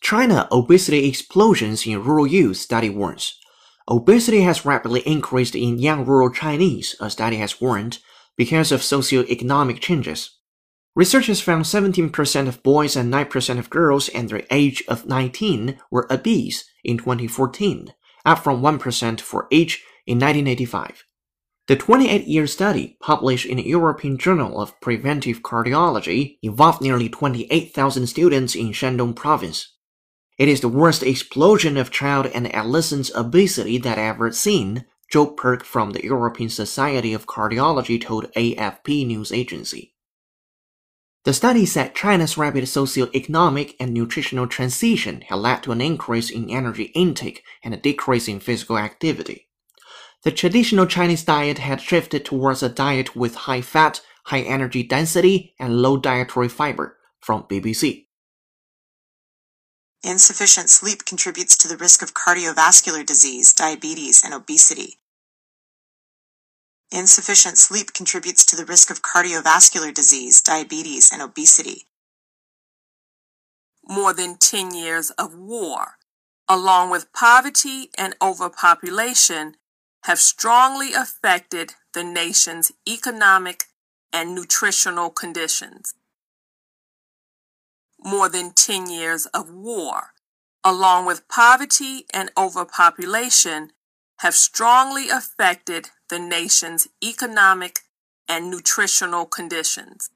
China obesity explosions in rural youth study warns. Obesity has rapidly increased in young rural Chinese, a study has warned, because of socioeconomic changes. Researchers found 17% of boys and 9% of girls under the age of 19 were obese in 2014, up from 1% for each in 1985. The 28 year study, published in the European Journal of Preventive Cardiology, involved nearly 28,000 students in Shandong province. It is the worst explosion of child and adolescent obesity that I've ever seen, Joe Perk from the European Society of Cardiology told AFP news agency. The study said China's rapid socio-economic and nutritional transition had led to an increase in energy intake and a decrease in physical activity. The traditional Chinese diet had shifted towards a diet with high fat, high energy density, and low dietary fiber, from BBC. Insufficient sleep contributes to the risk of cardiovascular disease, diabetes, and obesity. Insufficient sleep contributes to the risk of cardiovascular disease, diabetes, and obesity. More than 10 years of war, along with poverty and overpopulation, have strongly affected the nation's economic and nutritional conditions. More than 10 years of war, along with poverty and overpopulation, have strongly affected the nation's economic and nutritional conditions.